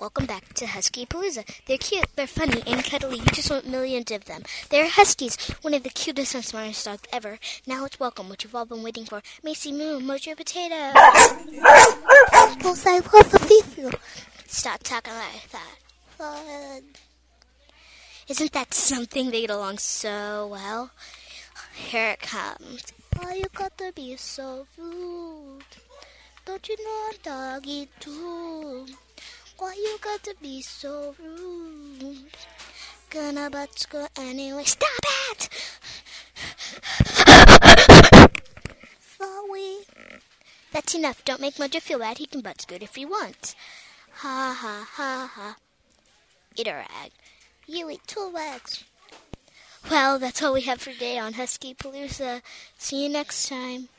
Welcome back to Husky Palooza. They're cute, they're funny, and cuddly. You just want millions of them. They're Huskies, one of the cutest and smartest dogs ever. Now let's welcome what you've all been waiting for. Macy Moo, Mojo Potato. Because I love the people. Stop talking like that. Fun. Isn't that something? They get along so well. Here it comes. Why you got to be so rude? Don't you know I'm doggy too? Why you got to be so rude? Gonna but go anyway. Stop it! Sorry. That's enough. Don't make Mojo feel bad. He can butt scoot if he wants. Ha ha ha ha. Eat a rag. You eat two rags. Well, that's all we have for today on Husky Palooza. See you next time.